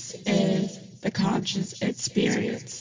This is the conscious experience.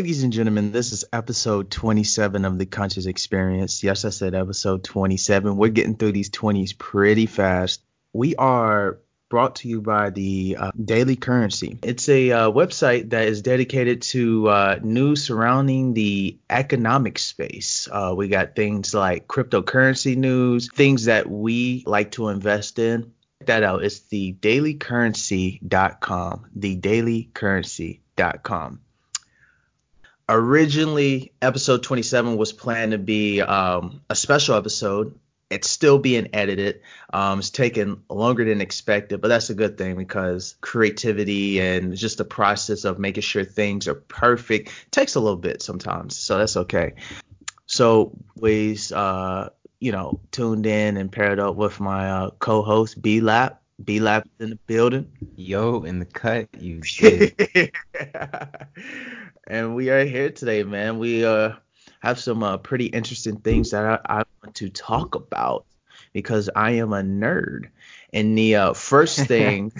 Ladies and gentlemen, this is episode 27 of the Conscious Experience. Yes, I said episode 27. We're getting through these 20s pretty fast. We are brought to you by the uh, Daily Currency. It's a uh, website that is dedicated to uh, news surrounding the economic space. Uh, we got things like cryptocurrency news, things that we like to invest in. Check that out. It's the dailycurrency.com. The dailycurrency.com. Originally, episode 27 was planned to be um, a special episode. It's still being edited. Um, it's taking longer than expected, but that's a good thing because creativity and just the process of making sure things are perfect takes a little bit sometimes. So that's okay. So, ways, uh, you know, tuned in and paired up with my uh, co-host B Lap. B Lap in the building. Yo, in the cut, you and we are here today, man. We uh have some uh, pretty interesting things that I, I want to talk about because I am a nerd. And the uh, first thing,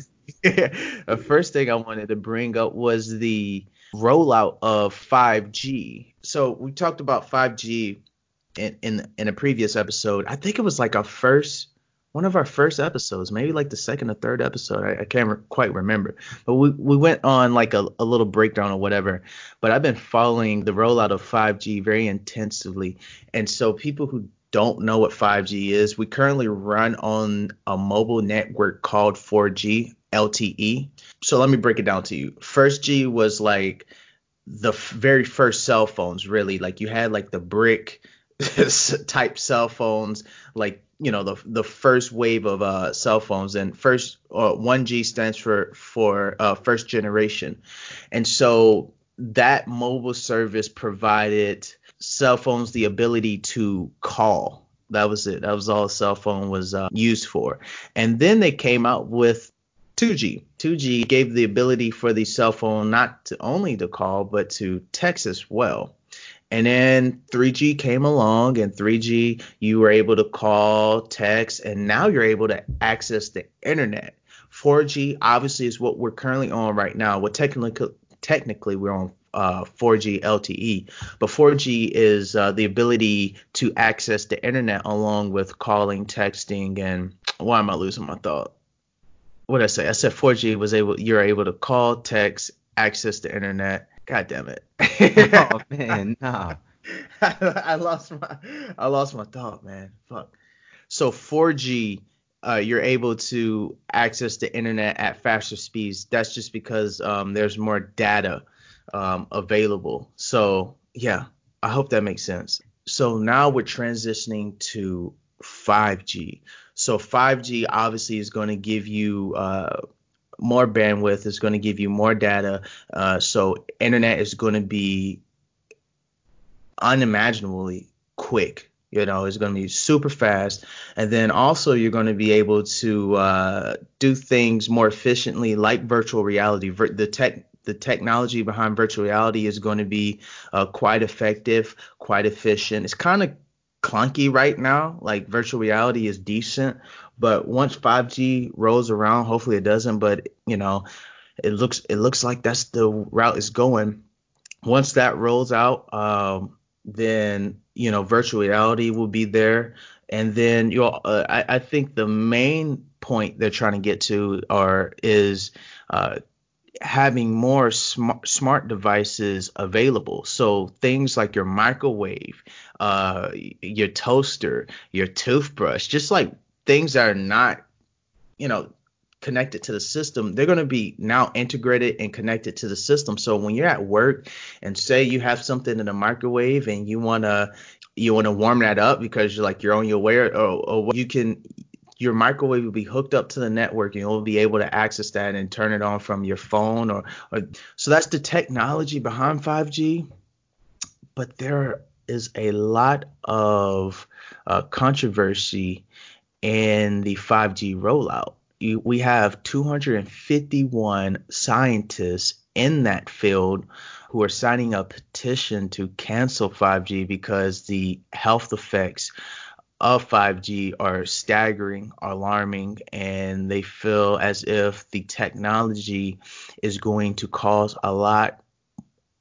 the first thing I wanted to bring up was the rollout of 5G. So we talked about 5G in in, in a previous episode. I think it was like our first one of our first episodes, maybe like the second or third episode. I, I can't re- quite remember, but we, we went on like a, a little breakdown or whatever. But I've been following the rollout of 5G very intensively, and so people who don't know what 5G is, we currently run on a mobile network called 4G LTE. So let me break it down to you. First G was like the f- very first cell phones, really. Like you had like the brick type cell phones, like you know the the first wave of uh, cell phones, and first uh, 1G stands for for uh, first generation, and so that mobile service provided cell phones the ability to call. That was it. That was all a cell phone was uh, used for, and then they came out with 2G. 2G gave the ability for the cell phone not to only to call but to text as well. And then 3G came along, and 3G, you were able to call, text, and now you're able to access the internet. 4G obviously is what we're currently on right now. Well, technically, technically we're on uh, 4G LTE, but 4G is uh, the ability to access the internet along with calling, texting, and why am I losing my thought? What did I say? I said 4G was able, you're able to call, text, access the internet, God damn it. oh man, nah. I, I lost my I lost my thought, man. Fuck. So 4G, uh, you're able to access the internet at faster speeds. That's just because um, there's more data um, available. So yeah, I hope that makes sense. So now we're transitioning to 5G. So 5G obviously is going to give you uh, more bandwidth is going to give you more data uh, so internet is going to be unimaginably quick you know it's going to be super fast. And then also you're going to be able to uh, do things more efficiently like virtual reality. The tech the technology behind virtual reality is going to be uh, quite effective quite efficient. It's kind of clunky right now like virtual reality is decent but once 5G rolls around, hopefully it doesn't, but you know, it looks it looks like that's the route it's going. Once that rolls out, um, then you know virtual reality will be there, and then you uh, I, I think the main point they're trying to get to are is uh, having more smart, smart devices available. So things like your microwave, uh, your toaster, your toothbrush, just like things that are not, you know, connected to the system, they're going to be now integrated and connected to the system. So when you're at work and say you have something in the microwave and you want to you want to warm that up because you're like you're on your way or, or you can your microwave will be hooked up to the network and you'll be able to access that and turn it on from your phone or, or so that's the technology behind 5G but there is a lot of uh, controversy in the 5G rollout we have 251 scientists in that field who are signing a petition to cancel 5G because the health effects of 5G are staggering, alarming, and they feel as if the technology is going to cause a lot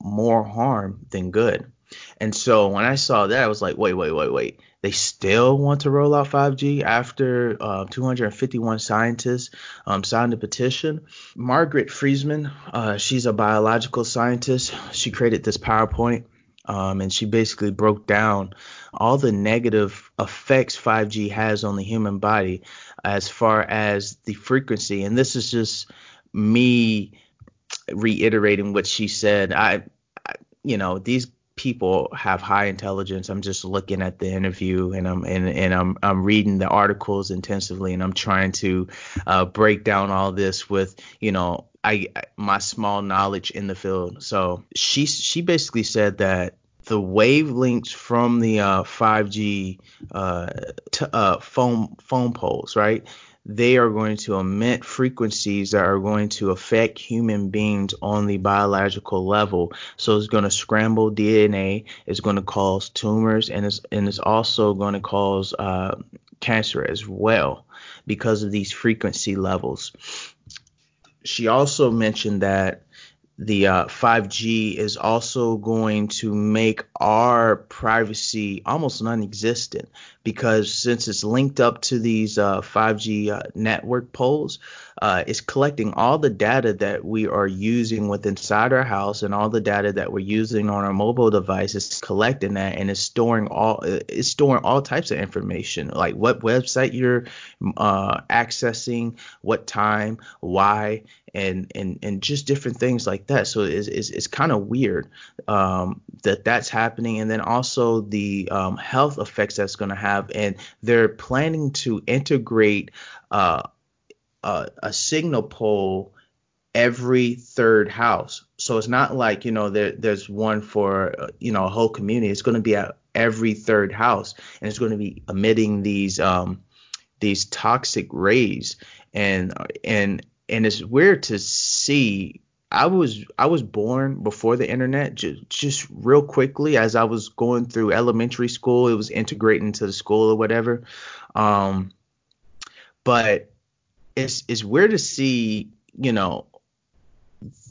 more harm than good. And so when I saw that, I was like, wait, wait, wait, wait. They still want to roll out 5G after uh, 251 scientists um, signed a petition. Margaret Friesman, uh, she's a biological scientist. She created this PowerPoint. Um, and she basically broke down all the negative effects 5G has on the human body as far as the frequency. And this is just me reiterating what she said. I, I you know, these people have high intelligence. I'm just looking at the interview and I'm and, and I'm I'm reading the articles intensively and I'm trying to uh, break down all this with you know I my small knowledge in the field. So she she basically said that the wavelengths from the uh, 5G uh, t- uh, phone phone poles, right? They are going to emit frequencies that are going to affect human beings on the biological level. So it's going to scramble DNA, it's going to cause tumors, and it's and it's also going to cause uh, cancer as well because of these frequency levels. She also mentioned that the uh, 5G is also going to make our privacy almost non-existent because since it's linked up to these uh, 5G uh, network poles, uh, it's collecting all the data that we are using with inside our house and all the data that we're using on our mobile devices, collecting that and it's storing all it's storing all types of information like what website you're uh, accessing, what time, why, and and and just different things like that. So it's it's, it's kind of weird um, that that's happening, and then also the um, health effects that's going to have, and they're planning to integrate uh, a, a signal pole every third house. So it's not like you know there, there's one for uh, you know a whole community. It's going to be at every third house, and it's going to be emitting these um, these toxic rays and and and it's weird to see I was I was born before the internet just just real quickly as I was going through elementary school it was integrating into the school or whatever. Um but it's it's weird to see you know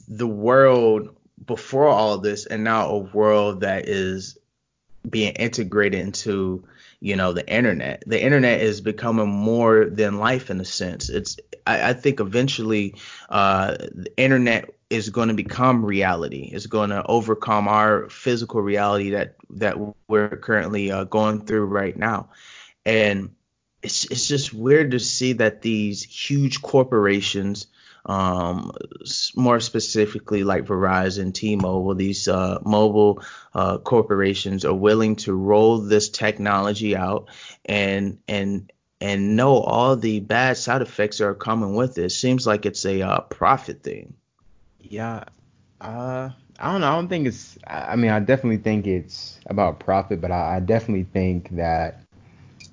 the world before all this and now a world that is being integrated into you know the internet. The internet is becoming more than life in a sense. It's i, I think eventually uh, the internet is going to become reality it's going to overcome our physical reality that that we're currently uh, going through right now and it's it's just weird to see that these huge corporations um, more specifically like Verizon, T-Mobile, these uh, mobile uh, corporations are willing to roll this technology out and and and know all the bad side effects that are coming with it. it seems like it's a uh, profit thing. Yeah, uh, I don't know. I don't think it's. I mean, I definitely think it's about profit, but I, I definitely think that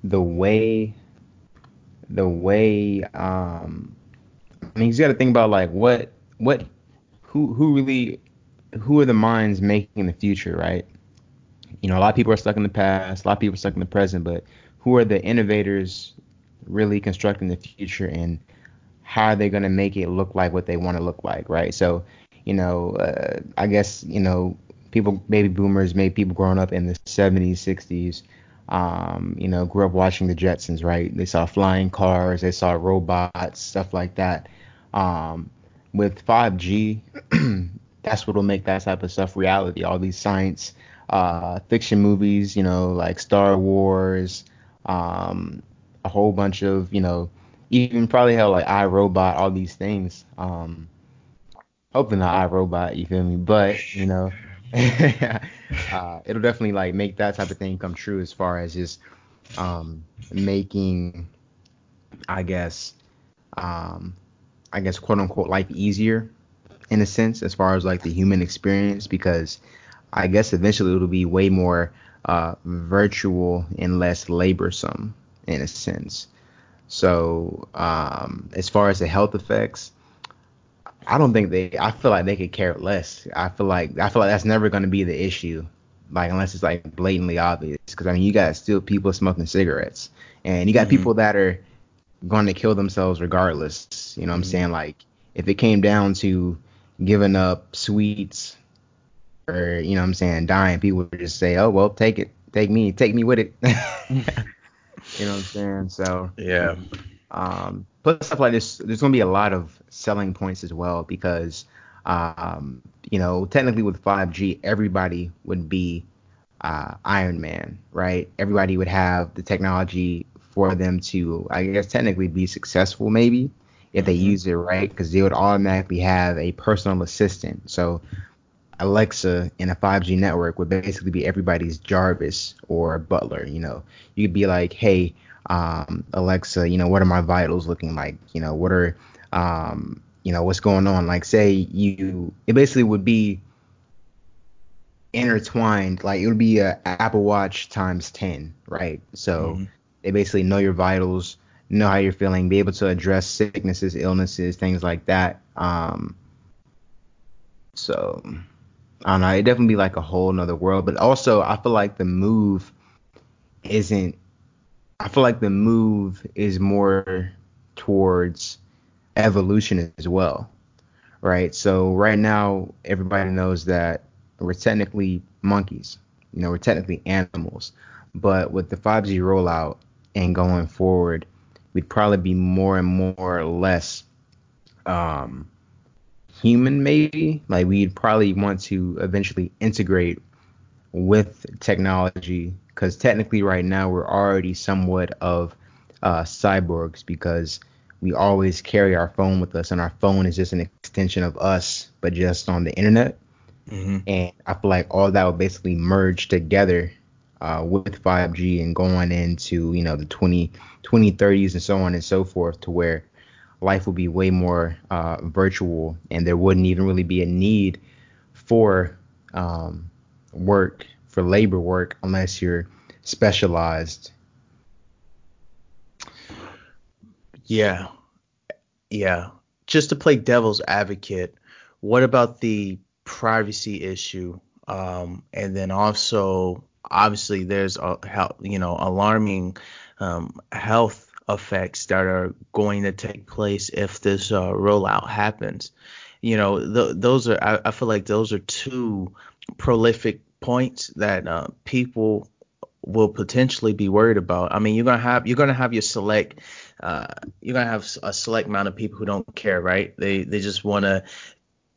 the way, the way, um, I mean, you got to think about like what what who who really who are the minds making the future, right? You know, a lot of people are stuck in the past, a lot of people are stuck in the present, but who are the innovators really constructing the future and how are they going to make it look like what they want to look like, right? So, you know, uh, I guess, you know, people, baby boomers, maybe people growing up in the 70s, 60s, um, you know, grew up watching the Jetsons, right? They saw flying cars, they saw robots, stuff like that. Um, with 5G, that's what will make that type of stuff reality. All these science uh, fiction movies, you know, like Star Wars, um, a whole bunch of, you know, even probably how like iRobot, all these things. Um, hoping not iRobot, you feel me? But you know, uh, it'll definitely like make that type of thing come true as far as just um, making, I guess, um, I guess quote unquote life easier in a sense as far as like the human experience because I guess eventually it'll be way more uh, virtual and less laborsome in a sense. So um, as far as the health effects, I don't think they. I feel like they could care less. I feel like I feel like that's never going to be the issue, like unless it's like blatantly obvious. Because I mean, you got still people smoking cigarettes, and you got mm-hmm. people that are going to kill themselves regardless. You know what mm-hmm. I'm saying? Like if it came down to giving up sweets or you know what I'm saying dying, people would just say, oh well, take it, take me, take me with it. you know what I'm saying? So yeah. Um, but stuff like this, there's going to be a lot of selling points as well because, um, you know, technically with 5G, everybody would be uh, Iron Man, right? Everybody would have the technology for them to, I guess, technically be successful, maybe if they mm-hmm. use it right, because they would automatically have a personal assistant. So Alexa in a 5G network would basically be everybody's Jarvis or Butler. You know, you could be like, hey, um, Alexa, you know, what are my vitals looking like? You know, what are, um, you know, what's going on? Like, say you, it basically would be intertwined. Like, it would be a Apple Watch times 10, right? So mm-hmm. they basically know your vitals, know how you're feeling, be able to address sicknesses, illnesses, things like that. Um, so I don't know. It definitely be like a whole nother world. But also, I feel like the move isn't I feel like the move is more towards evolution as well, right? So right now, everybody knows that we're technically monkeys. You know, we're technically animals. But with the 5G rollout and going forward, we'd probably be more and more or less um, human, maybe. Like we'd probably want to eventually integrate with technology because technically right now we're already somewhat of uh, cyborgs because we always carry our phone with us and our phone is just an extension of us but just on the internet mm-hmm. and i feel like all that will basically merge together uh, with 5g and going into you know the 20 2030s and so on and so forth to where life will be way more uh, virtual and there wouldn't even really be a need for um, work for labor work unless you're specialized. Yeah. Yeah. Just to play devil's advocate, what about the privacy issue? Um, and then also, obviously, there's a you know alarming um, health effects that are going to take place if this uh, rollout happens. You know, th- those are I, I, feel like those are two prolific points that uh, people will potentially be worried about. I mean, you're gonna have you're gonna have your select uh, you're gonna have a select amount of people who don't care, right? They they just wanna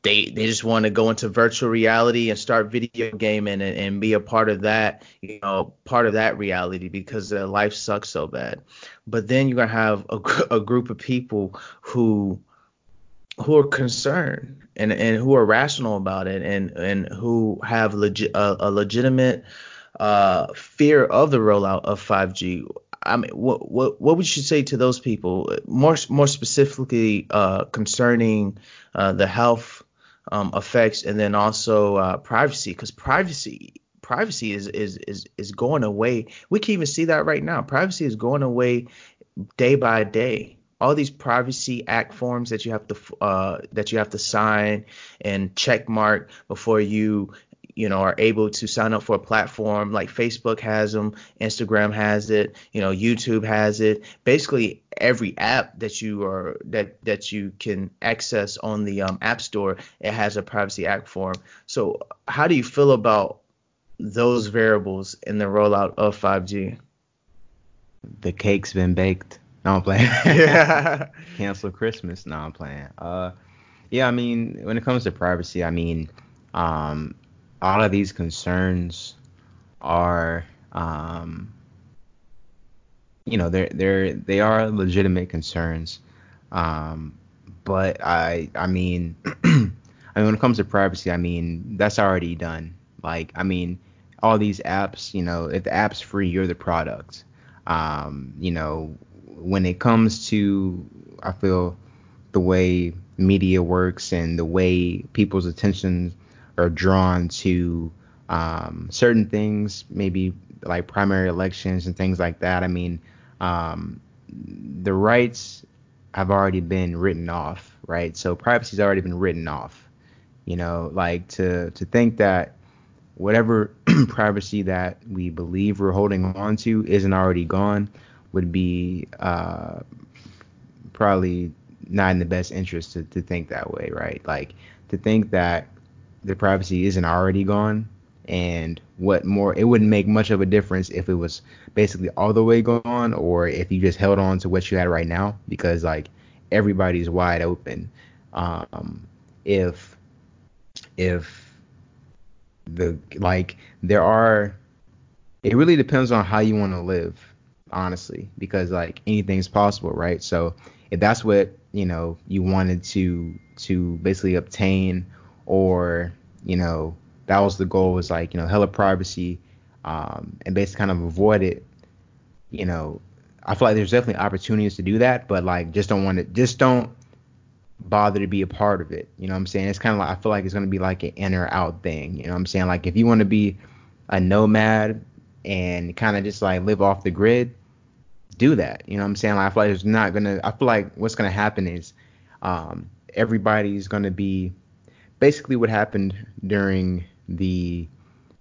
they they just want to go into virtual reality and start video gaming and, and be a part of that, you know, part of that reality because their life sucks so bad. But then you're gonna have a, a group of people who who are concerned and, and who are rational about it and and who have legit a, a legitimate uh, fear of the rollout of 5G. I mean, what what what would you say to those people? More more specifically uh, concerning uh, the health um, effects and then also uh, privacy, because privacy privacy is, is is is going away. We can even see that right now. Privacy is going away day by day all these privacy act forms that you have to uh, that you have to sign and check mark before you you know are able to sign up for a platform like Facebook has them, Instagram has it, you know YouTube has it. Basically every app that you are that that you can access on the um, App Store it has a privacy act form. So how do you feel about those variables in the rollout of 5G? The cake's been baked. No, I'm playing. yeah. Cancel Christmas. No, I'm playing. Uh, yeah, I mean, when it comes to privacy, I mean, um, all of these concerns are, um, you know they're they're they are legitimate concerns. Um, but I I mean I mean when it comes to privacy, I mean that's already done. Like I mean all these apps, you know, if the app's free, you're the product. Um, you know, when it comes to I feel the way media works and the way people's attention are drawn to um, certain things, maybe like primary elections and things like that. I mean, um, the rights have already been written off, right? So privacy's already been written off. You know, like to to think that whatever privacy that we believe we're holding on to isn't already gone would be uh, probably not in the best interest to, to think that way, right? Like to think that the privacy isn't already gone and what more it wouldn't make much of a difference if it was basically all the way gone or if you just held on to what you had right now because like everybody's wide open. Um if if the like there are it really depends on how you want to live honestly because like anything's possible right? So if that's what you know you wanted to to basically obtain or you know that was the goal was like you know hella privacy um, and basically kind of avoid it you know. I feel like there's definitely opportunities to do that but like just don't want to just don't bother to be a part of it you know what i'm saying? It's kind of like i feel like it's going to be like an in or out thing you know what i'm saying? Like if you want to be a nomad and kind of just like live off the grid do that you know what i'm saying? Like i feel like there's not gonna i feel like what's gonna happen is um, everybody's gonna be basically what happened during the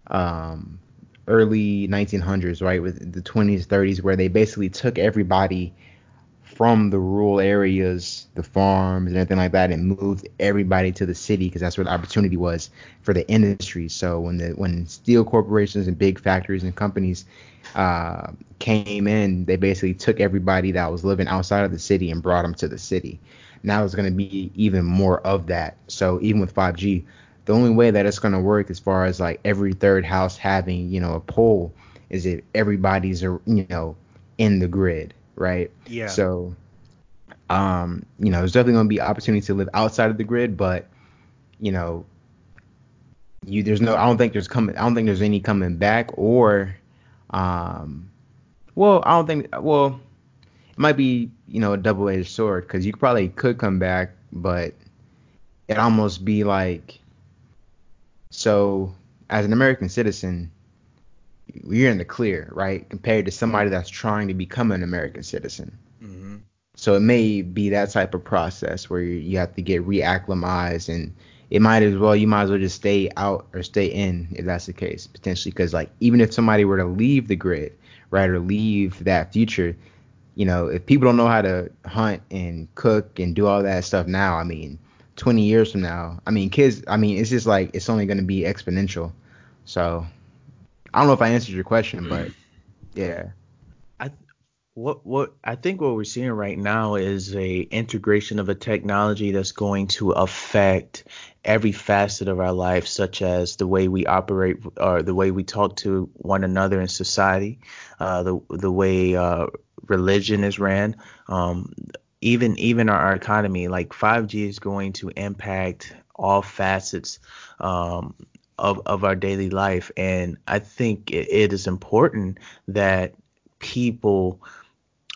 um, early 1900s, right, with the 20s, 30s, where they basically took everybody from the rural areas, the farms, and everything like that, and moved everybody to the city because that's where the opportunity was for the industry. So when the when steel corporations and big factories and companies uh, came in, they basically took everybody that was living outside of the city and brought them to the city. Now it's going to be even more of that. So even with 5G, the only way that it's going to work as far as like every third house having you know a pole is if everybody's you know in the grid right Yeah. so um you know there's definitely going to be opportunity to live outside of the grid but you know you there's no i don't think there's coming i don't think there's any coming back or um well i don't think well might be you know a double-edged sword because you probably could come back but it almost be like so, as an American citizen, you're in the clear, right? Compared to somebody that's trying to become an American citizen. Mm-hmm. So it may be that type of process where you have to get reacclimatized, and it might as well you might as well just stay out or stay in if that's the case potentially, because like even if somebody were to leave the grid, right, or leave that future, you know, if people don't know how to hunt and cook and do all that stuff now, I mean, 20 years from now, I mean, kids, I mean, it's just like it's only going to be exponential. So I don't know if I answered your question, but yeah. What what I think what we're seeing right now is a integration of a technology that's going to affect every facet of our life, such as the way we operate or the way we talk to one another in society, uh, the the way uh, religion is ran, um, even even our, our economy. Like 5G is going to impact all facets um, of of our daily life, and I think it, it is important that people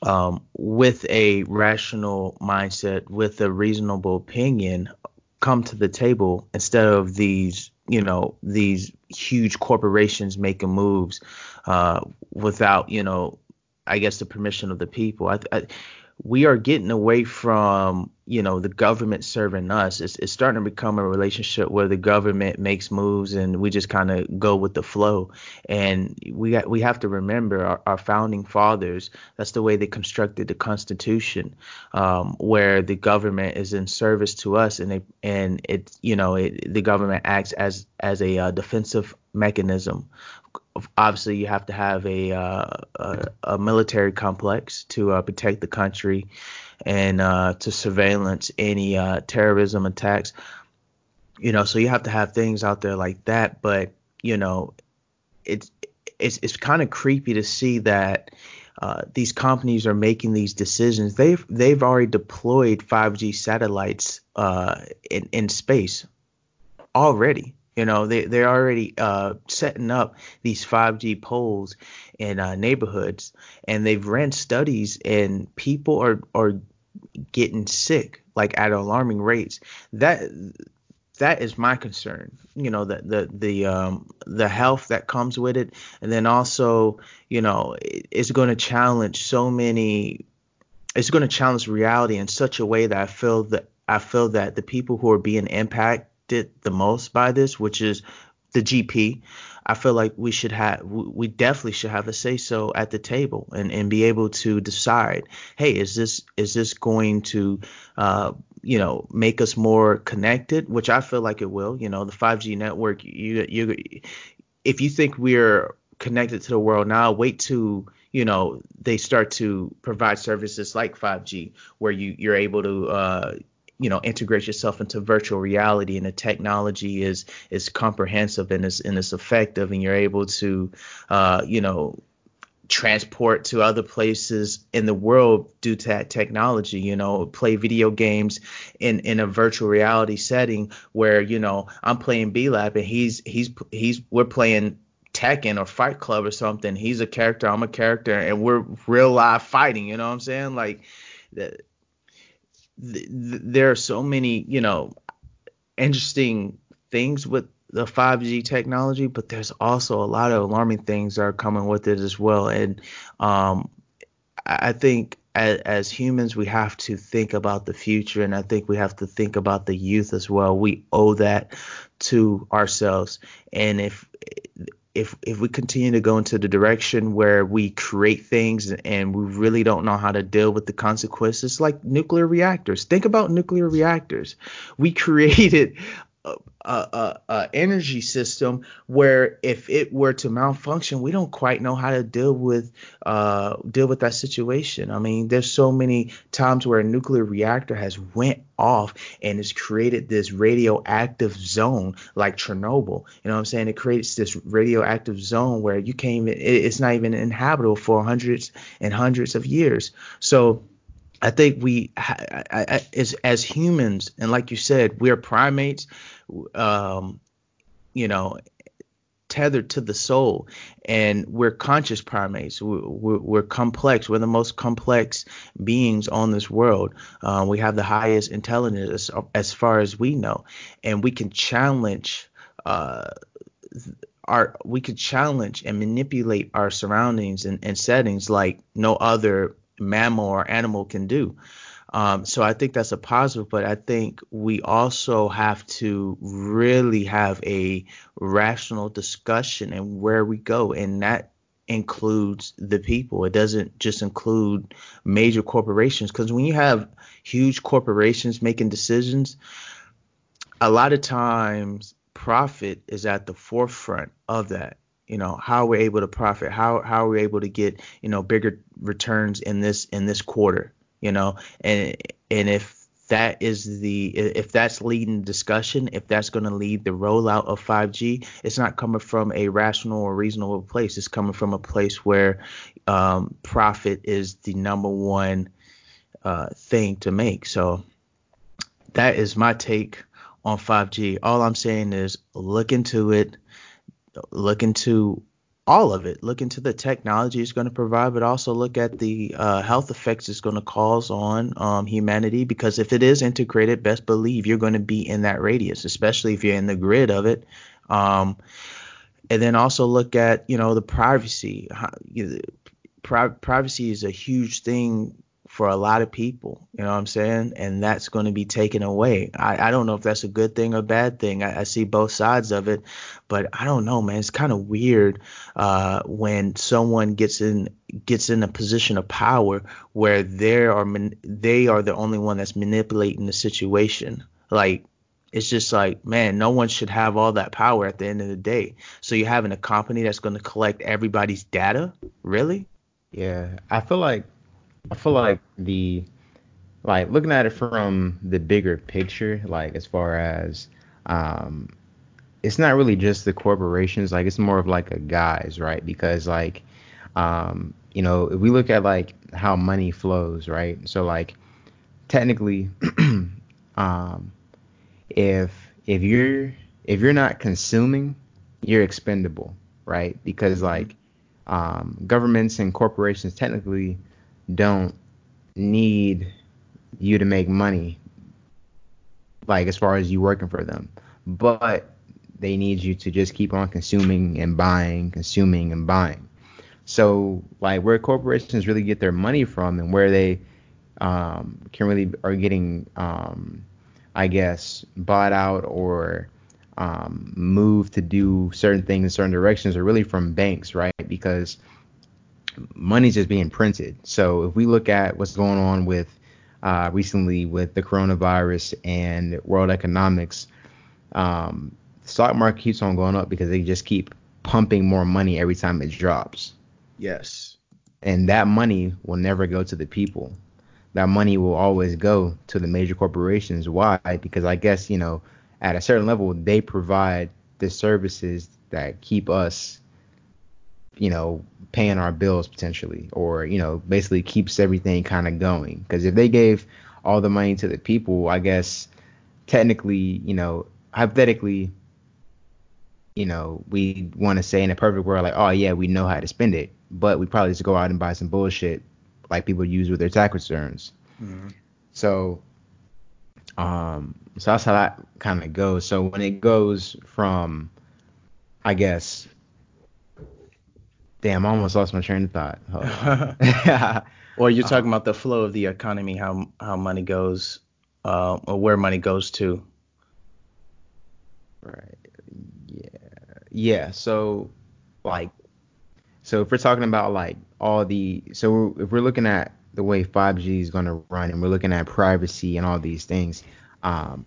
um, with a rational mindset, with a reasonable opinion, come to the table instead of these, you know, these huge corporations making moves uh, without, you know, I guess the permission of the people. I, I, we are getting away from you know the government serving us it's, it's starting to become a relationship where the government makes moves and we just kind of go with the flow. And we got, we have to remember our, our, founding fathers that's the way they constructed the constitution um, where the government is in service to us and they and it you know it, the government acts as as a uh, defensive mechanism. Obviously you have to have a uh, a, a, military complex to uh, protect the country and uh, to surveillance any uh, terrorism attacks. You know, so you have to have things out there like that. But you know, it's it's it's kind of creepy to see that uh, these companies are making these decisions. They've they've already deployed 5G satellites uh, in in space already. You know, they they're already uh, setting up these 5G poles in uh, neighborhoods, and they've ran studies, and people are are getting sick like at alarming rates. That that is my concern. You know, the the the um the health that comes with it, and then also, you know, it, it's going to challenge so many. It's going to challenge reality in such a way that I feel that I feel that the people who are being impacted the most by this, which is the GP, I feel like we should have we definitely should have a say so at the table and, and be able to decide, hey, is this is this going to uh, you know make us more connected, which I feel like it will. You know, the 5G network, you you if you think we're connected to the world now, wait to you know they start to provide services like 5G where you you're able to uh, you know integrate yourself into virtual reality and the technology is is comprehensive and is and is effective and you're able to uh, you know transport to other places in the world due to that technology you know play video games in in a virtual reality setting where you know i'm playing b-lab and he's he's he's we're playing Tekken or Fight Club or something. He's a character, I'm a character, and we're real live fighting. You know what I'm saying? Like, th- there are so many, you know, interesting things with the 5G technology, but there's also a lot of alarming things that are coming with it as well. And um, I think as, as, humans, we have to think about the future, and I think we have to think about the youth as well. We owe that to ourselves, and if if if we continue to go into the direction where we create things and we really don't know how to deal with the consequences like nuclear reactors. Think about nuclear reactors. We created a, a, a, energy system where if it were to malfunction, we don't quite know how to deal with uh, deal with that situation. I mean, there's so many times where a nuclear reactor has went off and has created this radioactive zone like Chernobyl. You know what I'm saying? It creates this radioactive zone where you can't even, it's not even inhabitable for hundreds and hundreds of years. So I think we, as as humans, and like you said, we're primates, um, you know, tethered to the soul, and we're conscious primates. We're, we're, complex. We're the most complex beings on this world. Uh, we have the highest intelligence as, as, far as we know, and we can challenge. Uh, our we could challenge and manipulate our surroundings and, and settings like no other mammal or animal can do. Um, so I think that's a positive, but I think we also have to really have a rational discussion and where we go, and that includes the people. It doesn't just include major corporations, because when you have huge corporations making decisions, a lot of times profit is at the forefront of that you know how we're able to profit how how we're able to get you know bigger returns in this in this quarter you know? And and if that is the if that's leading discussion if that's going to lead the rollout of 5g it's not coming from a rational or reasonable place. It's coming from a place where um, profit is the number one uh, thing to make. So that is my take on 5g all i'm saying is look into it look into all of it. Look into the technology it's going to provide, but also look at the uh, health effects it's going to cause on um, humanity. Because if it is integrated, best believe you're going to be in that radius, especially if you're in the grid of it. Um, and then also look at you know the privacy. How, you pri- privacy is a huge thing for a lot of people. You know what I'm saying? And that's going to be taken away. I, I don't know if that's a good thing or bad thing. I, I see both sides of it, but I don't know, man. It's kind of weird uh, when someone gets in gets in a position of power where they are they are the only one that's manipulating the situation. Like it's just like, man, no one should have all that power at the end of the day. So you're having a company that's going to collect everybody's data? Really? Yeah, I feel like I feel like the like looking at it from the bigger picture, like as far as um it's not really just the corporations, like it's more of like a guys, right? Because like Um, you know, if we look at like how money flows, right? So like technically, um, if if you're if you're not consuming, you're expendable, right? Because Mm-hmm. like um, governments and corporations technically don't need you to make money, like as far as you working for them, but they need you to just keep on consuming and buying, consuming and buying. So like where corporations really get their money from and where they um, can really are getting um, I guess bought out or um, moved to do certain things in certain directions are really from banks, right? Because money's just being printed. So if we look at what's going on with uh, recently with the coronavirus and world economics, um, the stock market keeps on going up because they just keep pumping more money every time it drops Yes. and that money will never go to the people. That money will always go to the major corporations. Why? Because I guess you know, at a certain level, they provide the services that keep us, you know, paying our bills potentially, or you know, basically keeps everything kind of going. Because if they gave all the money to the people, I guess technically, you know, hypothetically, you know, we want to say in a perfect world, like, oh yeah, we know how to spend it, but we probably just go out and buy some bullshit like people use with their tax returns. Mhm. So, um, so that's how that kind of goes. So when it goes from, I guess, damn, I almost lost my train of thought. Or you're talking about the flow of the economy, how how money goes, uh, or where money goes to. Right. Yeah. Yeah. So, like, so if we're talking about like all the, so if we're looking at the way 5G is going to run, and we're looking at privacy and all these things, um,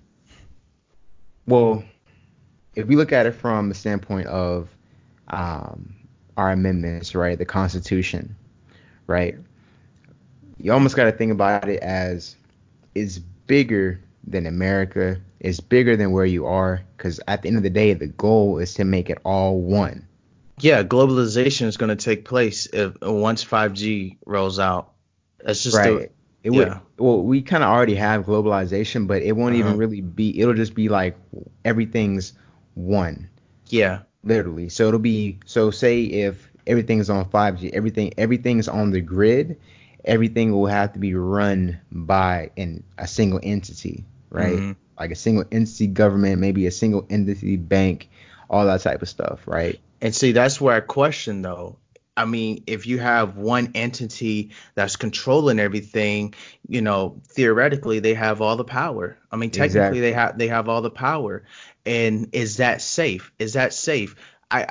well, if we look at it from the standpoint of um, our amendments, right, the Constitution, right, you almost got to think about it as it's bigger than America. It's bigger than where you are, because at the end of the day, the goal is to make it all one. Yeah, globalization is going to take place if once 5G rolls out. That's just right. the it would, yeah. well, we kind of already have globalization, but it won't Uh-huh. even really be. It'll just be like everything's one, yeah. Literally. So it'll be. So say if everything's on 5G, everything everything's on the grid, everything will have to be run by an a single entity, right? Mhm. Like a single entity government, maybe a single entity bank, all that type of stuff, right? And see, that's where I question though. I mean, if you have one entity that's controlling everything, you know, theoretically they have all the power. I mean, technically Exactly. they have they have all the power. And is that safe? Is that safe? I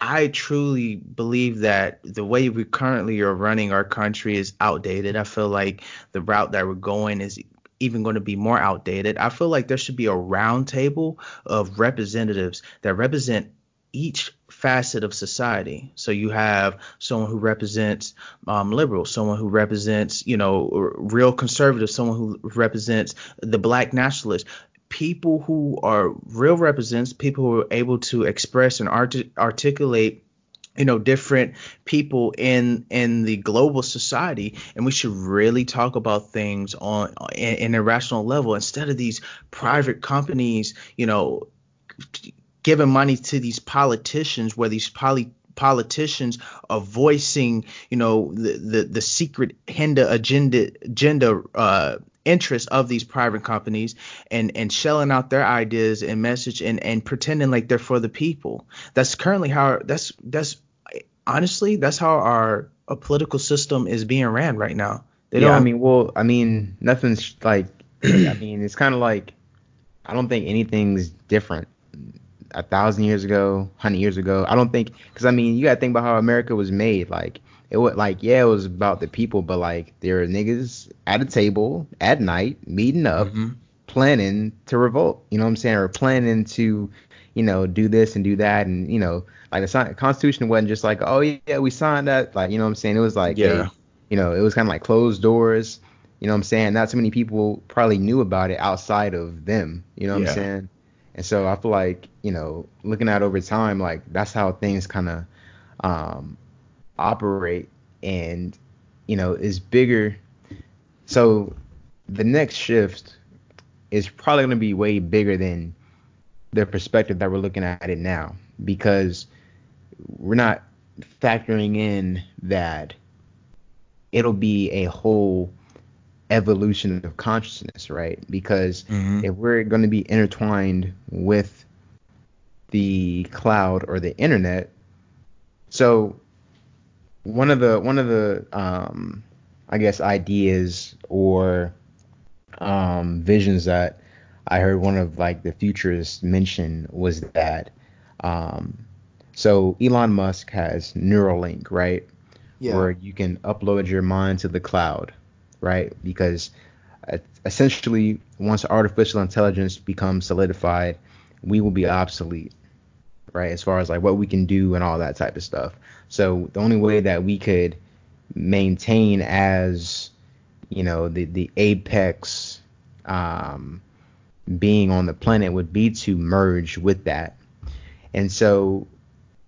I truly believe that the way we currently are running our country is outdated. I feel like the route that we're going is even going to be more outdated. I feel like there should be a round table of representatives that represent each facet of society. So you have someone who represents um, liberals, someone who represents, you know, real conservatives, someone who represents the black nationalists. People who are real represents, people who are able to express and arti- articulate you know different people in in the global society and we should really talk about things on in, in a rational level. Instead of these private companies you know giving money to these politicians where these poly politicians are voicing you know the the, the secret agenda agenda agenda uh interests of these private companies and and shelling out their ideas and message and and pretending like they're for the people that's currently how that's that's honestly that's how our, our political system is being ran right now they yeah, don't I mean, well, I mean, nothing's like, I mean, it's kind of like, I don't think anything's different. A thousand years ago, hundred years ago, I don't think, because I mean, you gotta think about how America was made. Like, it was like, yeah, it was about the people, but like, there are niggas at a table at night meeting up, Mhm. planning to revolt. You know what I'm saying? Or planning to, you know, do this and do that, and you know, like the si- Constitution wasn't just like, oh yeah, we signed that. Like, you know what I'm saying? It was like, Yeah. hey, you know, it was kind of like closed doors. You know what I'm saying? Not so many people probably knew about it outside of them. You know what Yeah. I'm saying? And so I feel like, you know, looking at over time, like that's how things kind of, um, operate and you know is bigger so the next shift is probably going to be way bigger than the perspective that we're looking at it now because we're not factoring in that it'll be a whole evolution of consciousness, right? Because Mhm. if we're going to be intertwined with the cloud or the internet, so one of the one of the um, I guess ideas or um, visions that I heard one of like the futurists mention was that um, so Elon Musk has Neuralink, right? Where you can upload your mind to the cloud, right? Because uh, essentially, once artificial intelligence becomes solidified, we will be obsolete, right? As far as like what we can do and all that type of stuff. So the only way that we could maintain as, you know, the the apex um, being on the planet would be to merge with that. And so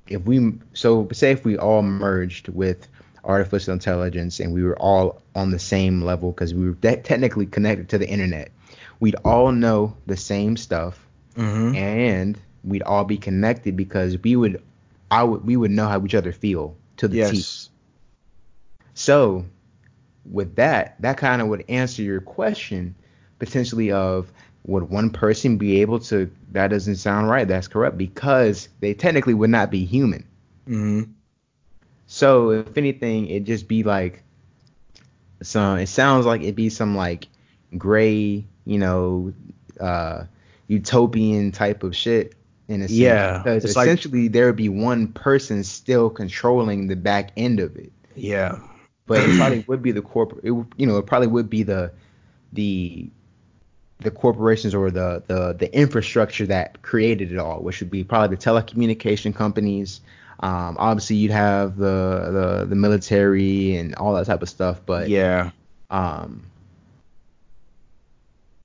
if we so say if we all merged with artificial intelligence and we were all on the same level because we were de- technically connected to the internet, we'd all know the same stuff Mm-hmm. and we'd all be connected because we would I would we would know how each other feel to the T. Yes. So, with that, that kind of would answer your question potentially of would one person be able to? That doesn't sound right. That's correct because they technically would not be human. Mm-hmm. So, if anything, it'd just be like some. It sounds like it'd be some like gray, you know, uh, utopian type of shit. In a sense, Yeah, because it's like- essentially there would be one person still controlling the back end of it. Yeah. but it probably would be the corporate. It, would- you know, it probably would be the the the corporations or the the the infrastructure that created it all, which would be probably the telecommunication companies. Um, obviously, you'd have the, the the military and all that type of stuff, but yeah. um,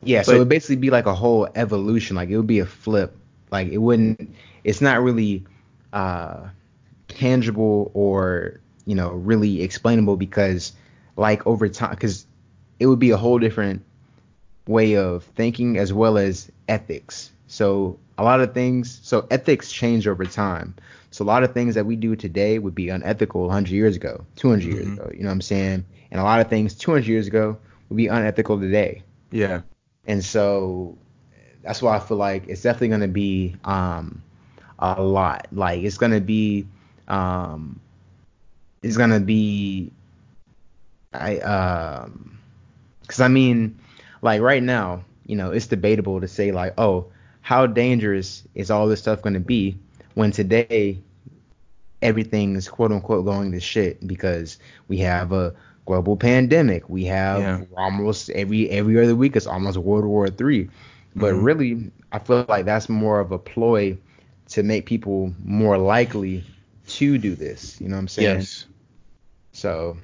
yeah. So it would basically be like a whole evolution. Like it would be a flip. Like it wouldn't. It's not really uh, tangible or you know really explainable because like over time because it would be a whole different way of thinking as well as ethics. So a lot of things. So ethics change over time. So a lot of things that we do today would be unethical 100 years ago, 200 years Mhm. ago. You know what I'm saying? And a lot of things 200 years ago would be unethical today. Yeah. And so that's why I feel like it's definitely going to be um, a lot. Like it's going to be um, it's going to be I um cuz I mean like right now, you know, it's debatable to say like, "Oh, how dangerous is all this stuff going to be when today everything is quote unquote going to shit because we have a global pandemic. We have Yeah. almost every every other week it's almost World War Three. But Mhm. really, I feel like that's more of a ploy to make people more likely to do this. You know what I'm saying? Yes. So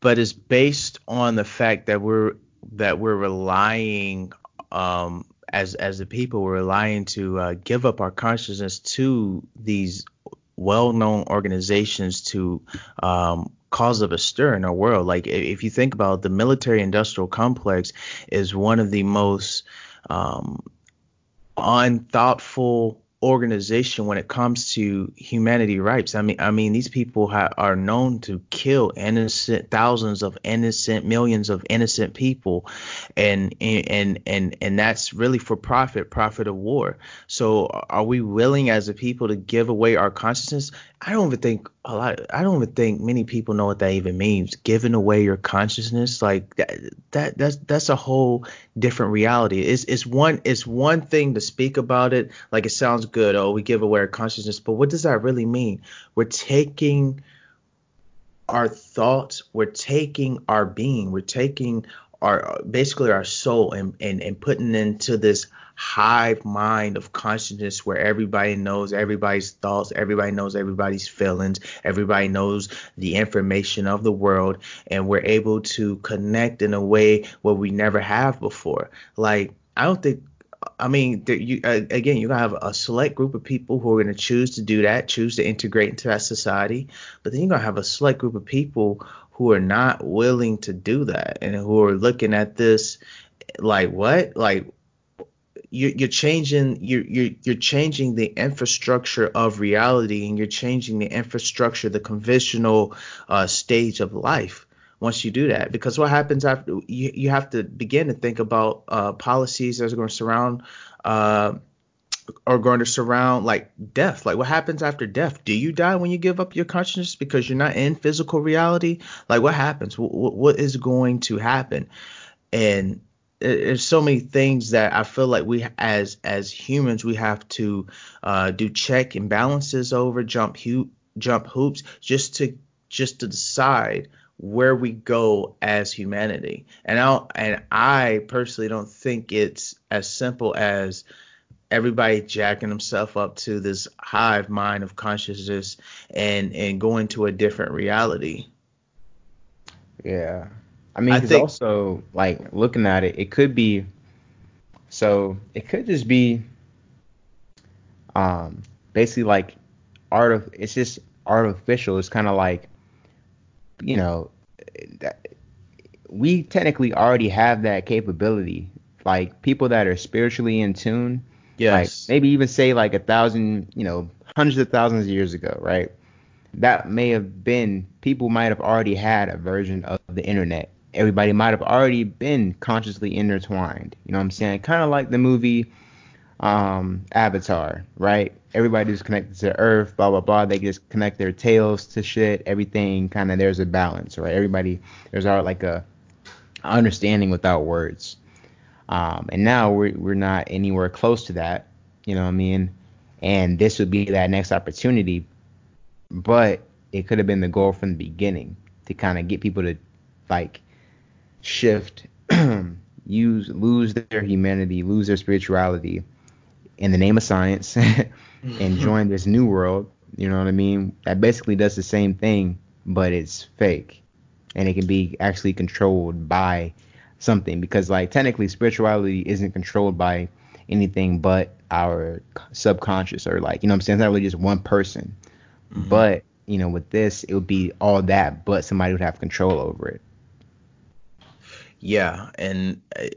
but it's based on the fact that we're that we're relying um as as the people we're relying to uh, give up our consciousness to these well-known organizations to um cause of a stir in our world like if you think about it, the military industrial complex is one of the most um unthoughtful organization when it comes to humanity rights. I mean, I mean, these people ha- are known to kill innocent thousands of innocent millions of innocent people, and and and and that's really for profit, profit of war. So, are we willing as a people to give away our consciousness? I don't even think a lot. I don't even think many people know what that even means. Giving away your consciousness, like that, that that's that's a whole different reality. It's it's one it's one thing to speak about it, like it sounds good. Oh, we give away our consciousness, but what does that really mean? We're taking our thoughts, we're taking our being, we're taking our basically our soul and and, and putting into this hive mind of consciousness where everybody knows everybody's thoughts, everybody knows everybody's feelings, everybody knows the information of the world, and we're able to connect in a way where we never have before. Like I don't think I mean, there, you uh, again, you're gonna have a select group of people who are gonna choose to do that, choose to integrate into that society, but then you're gonna have a select group of people who are not willing to do that and who are looking at this like what, like you're, you're changing you're, you're you're changing the infrastructure of reality and you're changing the infrastructure the conventional uh, stage of life once you do that. Because what happens after you, you have to begin to think about uh, policies that are going to surround uh, are going to surround like death. Like what happens after death? Do you die when you give up your consciousness because you're not in physical reality? Like what happens? W- what is going to happen? And there's so many things that I feel like we as as humans we have to uh, do check and balances over jump hu- jump hoops just to just to decide where we go as humanity. And I and I personally don't think it's as simple as everybody jacking himself up to this hive mind of consciousness and and going to a different reality. Yeah, I mean, I think, also like looking at it, it could be. So it could just be, um, basically like art of. It's just artificial. It's kind of like, you know, that we technically already have that capability. Like people that are spiritually in tune. Yes. Like maybe even say like a thousand, you know, hundreds of thousands of years ago, right? That may have been people might have already had a version of the internet everybody might have already been consciously intertwined. You know what I'm saying? Kind of like the movie um, Avatar, right? Everybody's connected to Earth, blah blah blah. They just connect their tails to shit. Everything kind of there's a balance, right? Everybody there's all like a understanding without words. Um, and now we're we're not anywhere close to that. You know what I mean? And this would be that next opportunity, but it could have been the goal from the beginning to kind of get people to like shift, use lose their humanity, lose their spirituality in the name of science, and join this new world. You know what I mean? That basically does the same thing, but it's fake, and it can be actually controlled by something because like technically spirituality isn't controlled by anything but our subconscious or like you know what I'm saying? It's not really just one person. Mm-hmm. but you know with this it would be all that but somebody would have control over it. Yeah, and uh,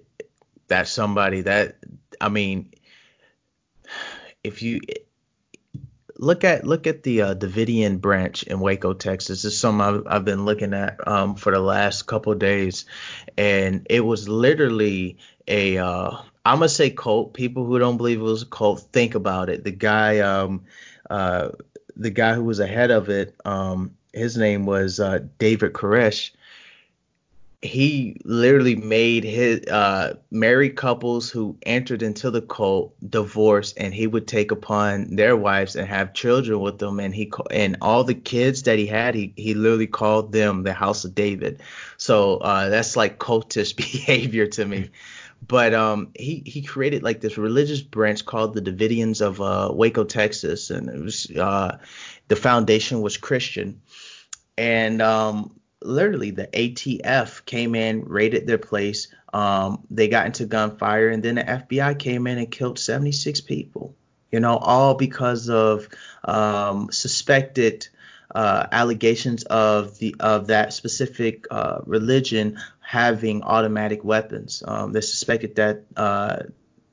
that's somebody that I mean, if you look at look at the uh, Davidian branch in Waco, Texas. This is something I've, I've been looking at um, for the last couple days, and it was literally a uh, I'm gonna say cult. People who don't believe it was a cult think about it. The guy, um, uh, the guy who was ahead of it, um, his name was uh, David Koresh he literally made his uh, married couples who entered into the cult divorce, and he would take upon their wives and have children with them. And he and all the kids that he had, he he literally called them the House of David. So uh, that's like cultish behavior to me. But um, he he created like this religious branch called the Davidians of uh, Waco, Texas, and it was uh, the foundation was Christian. And um, literally the ATF came in, raided their place. Um, they got into gunfire, and then the FBI came in and killed 76 people. You know, all because of um, suspected uh, allegations of the of that specific uh, religion having automatic weapons. Um, they suspected that uh,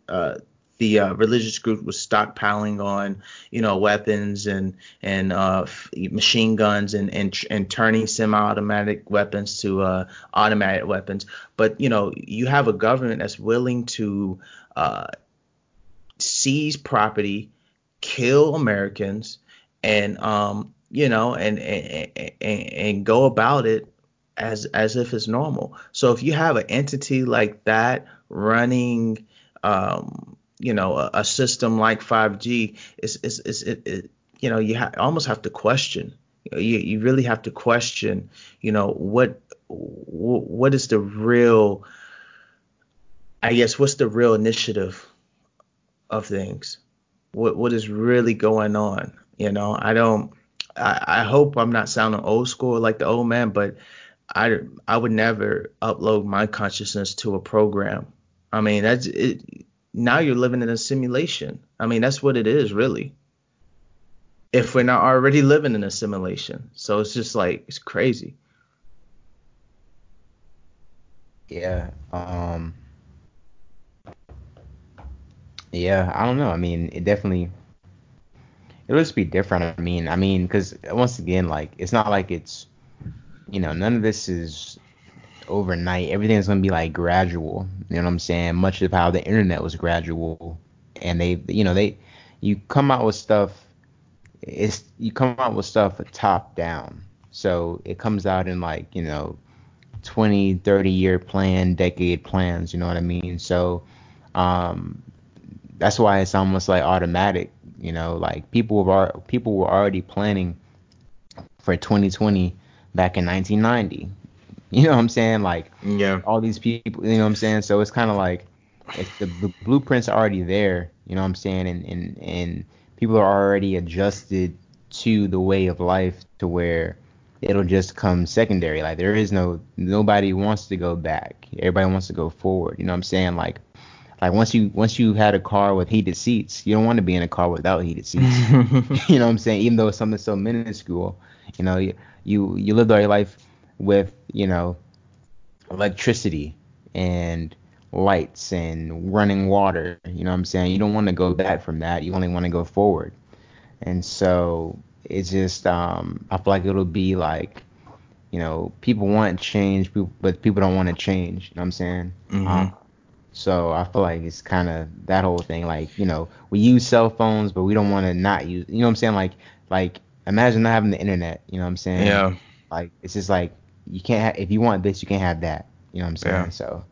uh the uh, religious group was stockpiling on you know weapons and and uh, machine guns and and, and turning semi-automatic weapons to uh, automatic weapons. But you know you have a government that's willing to uh, seize property, kill Americans, and um, you know and, and and and go about it as as if it's normal. So if you have an entity like that running um, you know a, a system like 5G is is is it, it, you know you ha- almost have to question. You, you really have to question you know what what is the real I guess what's the real initiative of things? What what is really going on? You know I don't I, I hope I'm not sounding old school like the old man but I I would never upload my consciousness to a program. I mean that's it now you're living in a simulation. I mean, that's what it is, really. If we're not already living in a simulation. So it's just like, it's crazy. Yeah. Um. Yeah, I don't know. I mean, it definitely it'll just be different. I mean, I mean, because once again, like it's not like it's you know none of this is overnight. Everything's gonna be like gradual. You know what I'm saying? Much of how the internet was gradual, and they, you know, they, you come out with stuff. It's you come out with stuff top down. So it comes out in like you know 20, 30 year plan, decade plans. You know what I mean? So um, that's why it's almost like automatic. You know, like people were people were already planning for 2020 back in 1990. You know what I'm saying? Like yeah, all these people. You know what I'm saying? So it's kind of like if the, the blueprints are already there. You know what I'm saying? And and and people are already adjusted to the way of life to where it'll just come secondary. Like there is no nobody wants to go back. Everybody wants to go forward. You know what I'm saying? Like like once you once you had a car with heated seats, you don't want to be in a car without heated seats. you know what I'm saying? Even though it's something so minuscule, you know, you you, you lived all your life with you know electricity and lights and running water. You know what I'm saying? You don't want to go back from that. You only want to go forward. And so it's just um, I feel like it'll be like you know people want change, but people don't want to change. You know what I'm saying? Mm-hmm. Um, so I feel like it's kind of that whole thing. Like you know we use cell phones, but we don't want to not use. You know what I'm saying? Like like imagine not having the internet. You know what I'm saying? Yeah. Like it's just like you can't have if you want this, you can't have that. You know what I'm saying? Yeah. So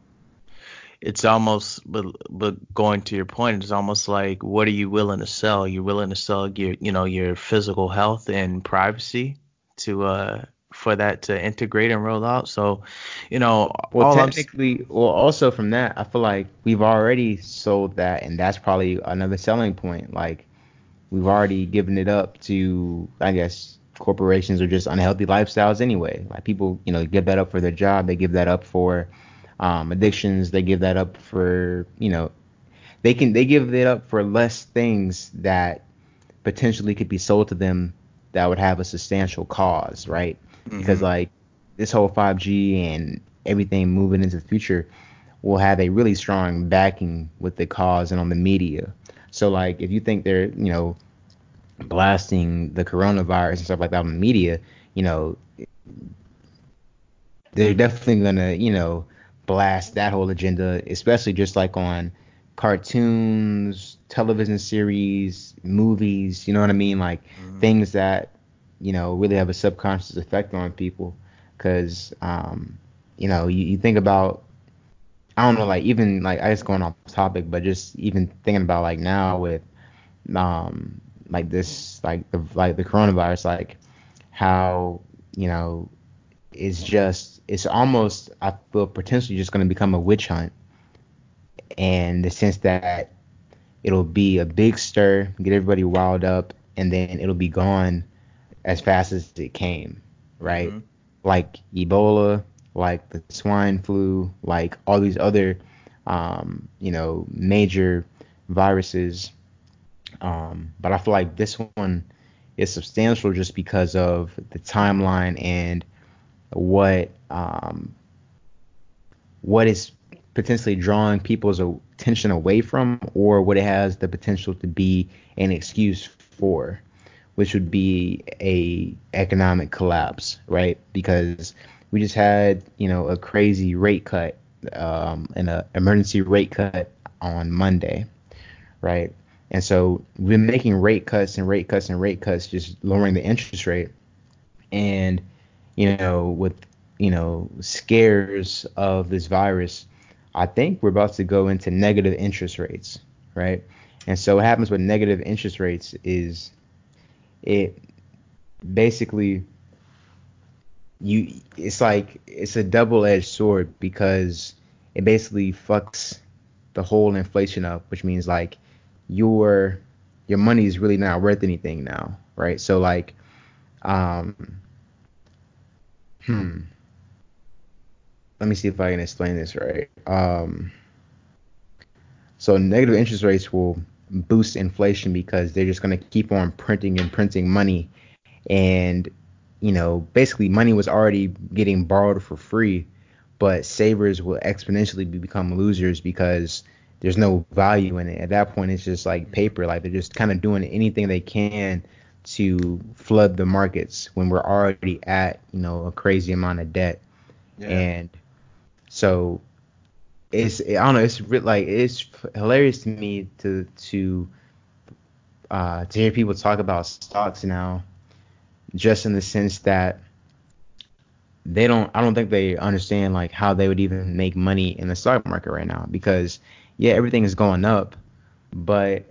it's almost but but going to your point it's almost like what are you willing to sell you're willing to sell your you know your physical health and privacy to uh for that to integrate and roll out so you know well technically I'm... well also from that i feel like we've already sold that and that's probably another selling point like we've already given it up to i guess corporations or just unhealthy lifestyles anyway. Like people, you know, give that up for their job, they give that up for um, addictions, they give that up for, you know, they can they give it up for less things that potentially could be sold to them that would have a substantial cause, right? Mm-hmm. Because like this whole 5G and everything moving into the future will have a really strong backing with the cause and on the media. So like if you think they're, you know, blasting the coronavirus and stuff like that on the media, you know, they're definitely gonna, you know, blast that whole agenda, especially just like on cartoons, television series, movies, you know what I mean? Like mm-hmm. things that, you know, really have a subconscious effect on people. Cause, um, you know, you, you think about, I don't know, like even like I just going off topic, but just even thinking about like now with, um, like this like the like the coronavirus like how you know it's just it's almost I feel potentially just going to become a witch hunt and the sense that it'll be a big stir get everybody riled up and then it'll be gone as fast as it came right mm-hmm. like Ebola like the swine flu like all these other um, you know major viruses um, but I feel like this one is substantial just because of the timeline and what um, what is potentially drawing people's attention away from, or what it has the potential to be an excuse for, which would be a economic collapse, right? Because we just had you know a crazy rate cut, um, an emergency rate cut on Monday, right? And so we've been making rate cuts and rate cuts and rate cuts, just lowering the interest rate. And, you know, with, you know, scares of this virus, I think we're about to go into negative interest rates, right? And so what happens with negative interest rates is it basically you it's like it's a double-edged sword because it basically fucks the whole inflation up, which means like your your money is really not worth anything now, right? So like, um, hmm. Let me see if I can explain this right. Um, So negative interest rates will boost inflation because they're just going to keep on printing and printing money. And, you know, basically money was already getting borrowed for free, but savers will exponentially become losers because there's no value in it. At that point, it's just like paper. Like they're just kind of doing anything they can to flood the markets when we're already at, you know, a crazy amount of debt. Yeah. And so it's I don't know. It's like it's hilarious to me to to uh, to hear people talk about stocks now, just in the sense that they don't. I don't think they understand like how they would even make money in the stock market right now because yeah, everything is going up, but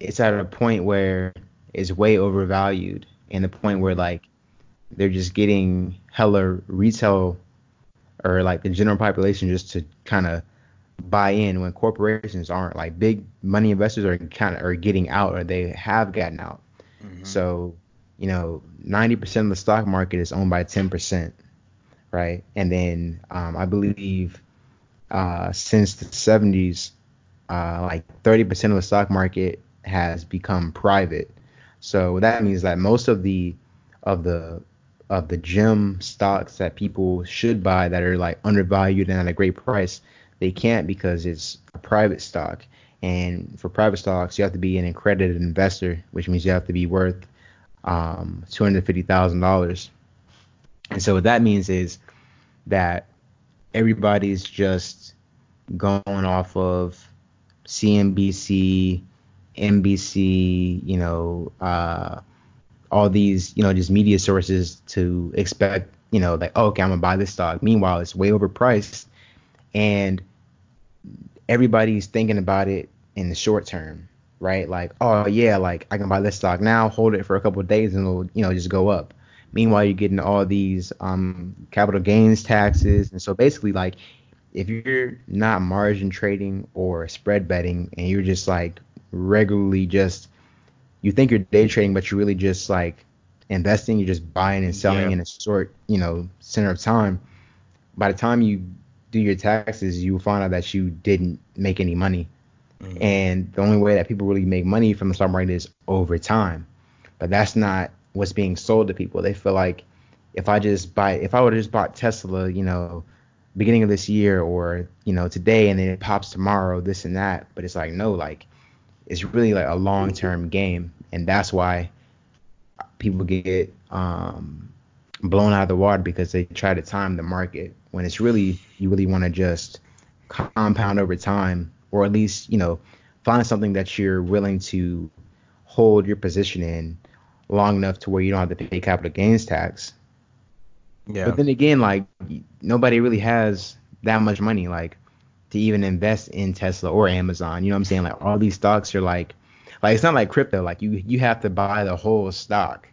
it's at a point where it's way overvalued, and the point where like they're just getting hella retail or like the general population just to kind of buy in when corporations aren't like big money investors are kind of are getting out or they have gotten out. Mm-hmm. So, you know, 90% of the stock market is owned by 10%, right? And then um, I believe uh, since the 70s, uh, like 30% of the stock market has become private. So that means that most of the of the of the gem stocks that people should buy that are like undervalued and at a great price, they can't because it's a private stock. And for private stocks, you have to be an accredited investor, which means you have to be worth um, $250,000. And so what that means is that everybody's just going off of CNBC, NBC, you know, uh, all these, you know, just media sources to expect, you know, like, oh, okay, I'm gonna buy this stock. Meanwhile, it's way overpriced, and everybody's thinking about it in the short term, right? Like, oh yeah, like I can buy this stock now, hold it for a couple days, and it'll, you know, just go up. Meanwhile, you're getting all these um, capital gains taxes, and so basically, like, if you're not margin trading or spread betting, and you're just like regularly just you think you're day trading, but you're really just like investing. You're just buying and selling yeah. in a short, you know, center of time. By the time you do your taxes, you will find out that you didn't make any money. Mm-hmm. And the only way that people really make money from the stock market is over time. But that's not what's being sold to people. They feel like if I just buy, if I would have just bought Tesla, you know, beginning of this year or you know today, and then it pops tomorrow, this and that. But it's like no, like it's really like a long term game and that's why people get um, blown out of the water because they try to time the market when it's really you really want to just compound over time or at least you know find something that you're willing to hold your position in long enough to where you don't have to pay capital gains tax. Yeah. But then again, like nobody really has that much money like to even invest in Tesla or Amazon. You know what I'm saying? Like all these stocks are like like it's not like crypto. Like you you have to buy the whole stock.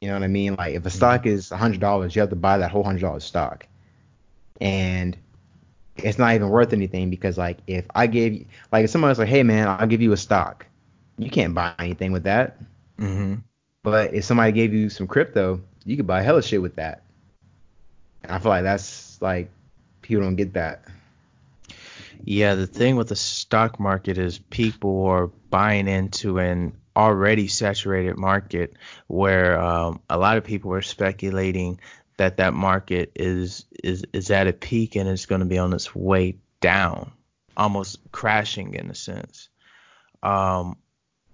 You know what I mean? Like if a mm-hmm. stock is a hundred dollars, you have to buy that whole hundred dollars stock. And it's not even worth anything because like if I gave you like if someone's like, hey man, I'll give you a stock, you can't buy anything with that. Mm-hmm. But if somebody gave you some crypto, you could buy hella shit with that. And I feel like that's like people don't get that. Yeah, the thing with the stock market is people are buying into an already saturated market where um, a lot of people are speculating that that market is is is at a peak and it's going to be on its way down, almost crashing in a sense. Um,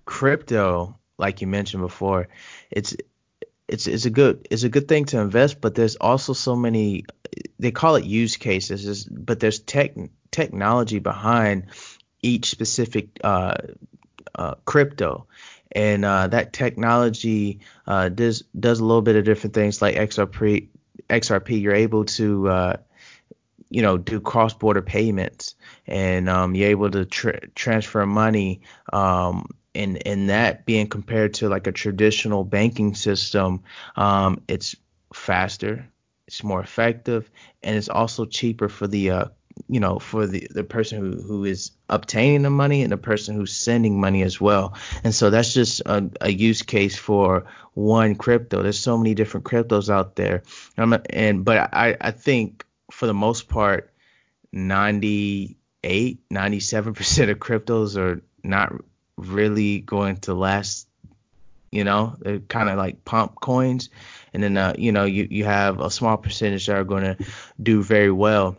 crypto, like you mentioned before, it's it's it's a good it's a good thing to invest, but there's also so many they call it use cases, but there's tech technology behind each specific uh, uh, crypto. And uh, that technology uh, does does a little bit of different things like XRP. XRP, you're able to uh, you know do cross border payments, and um, you're able to tra- transfer money. Um, and and that being compared to like a traditional banking system, um, it's faster, it's more effective, and it's also cheaper for the uh, you know, for the, the person who, who is obtaining the money and the person who's sending money as well. And so that's just a, a use case for one crypto. There's so many different cryptos out there. And, and but I, I think for the most part, 98% 98, 97% of cryptos are not really going to last. You know, they're kind of like pump coins. And then, uh, you know, you, you have a small percentage that are going to do very well.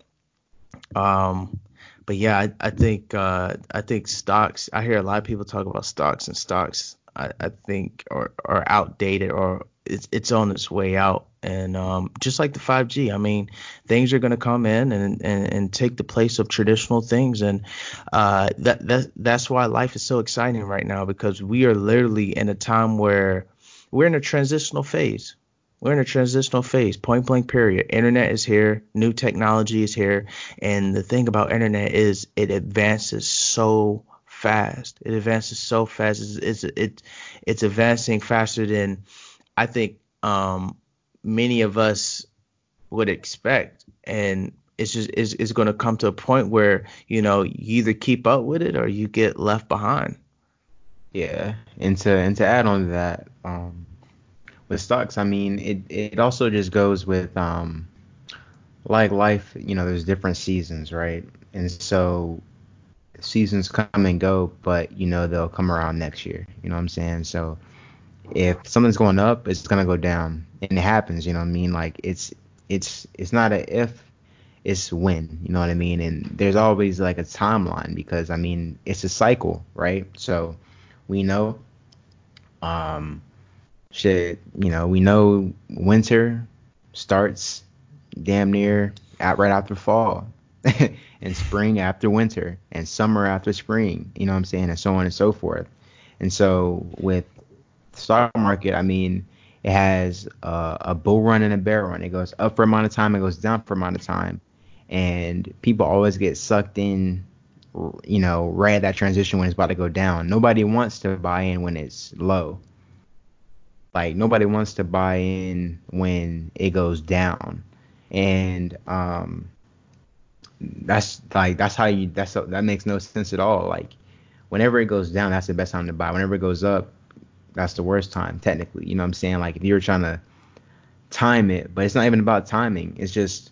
Um, but yeah, I, I think uh, I think stocks. I hear a lot of people talk about stocks and stocks. I, I think are, are outdated or it's it's on its way out. And um, just like the 5G, I mean, things are going to come in and, and, and take the place of traditional things, and uh, that that that's why life is so exciting right now because we are literally in a time where we're in a transitional phase. We're in a transitional phase, point blank period. Internet is here, new technology is here, and the thing about internet is it advances so fast. It advances so fast. It's it's, it, it's advancing faster than I think um, many of us would expect, and it's just it's, it's going to come to a point where you know you either keep up with it or you get left behind. Yeah, and to and to add on to that, um, with stocks, I mean it it also just goes with um, like life. You know, there's different seasons, right? And so seasons come and go, but you know they'll come around next year. You know what I'm saying? So if something's going up, it's gonna go down, and it happens. You know what I mean? Like it's it's it's not a if, it's when. You know what I mean? And there's always like a timeline because I mean it's a cycle, right? So we know, um, shit. You know we know winter starts damn near out right after fall. and spring after winter and summer after spring, you know what I'm saying, and so on and so forth. And so with stock market, I mean, it has uh, a bull run and a bear run. It goes up for a amount of time, it goes down for a amount of time, and people always get sucked in, you know, right at that transition when it's about to go down. Nobody wants to buy in when it's low. Like nobody wants to buy in when it goes down, and um, that's like that's how you that's that makes no sense at all. Like whenever it goes down, that's the best time to buy. Whenever it goes up, that's the worst time technically. You know what I'm saying? Like if you're trying to time it, but it's not even about timing. It's just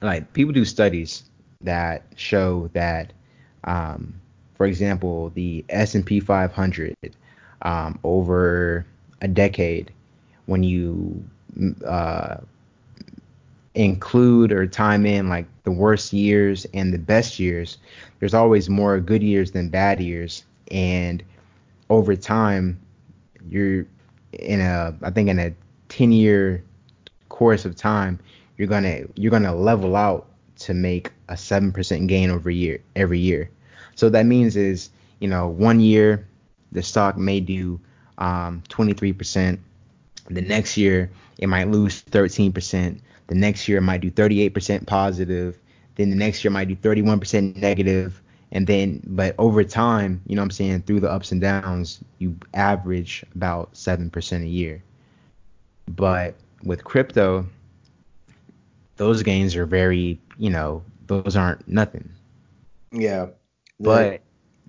like people do studies that show that, um, for example, the S&P 500 um, over a decade, when you uh, include or time in like the worst years and the best years, there's always more good years than bad years, and over time, you're in a I think in a 10 year course of time, you're gonna you're gonna level out to make a seven percent gain over year every year. So that means is you know one year the stock may do um, 23%. The next year it might lose 13%. The next year it might do 38% positive. Then the next year it might do 31% negative and then but over time you know what i'm saying through the ups and downs you average about 7% a year. But with crypto those gains are very you know those aren't nothing. Yeah. But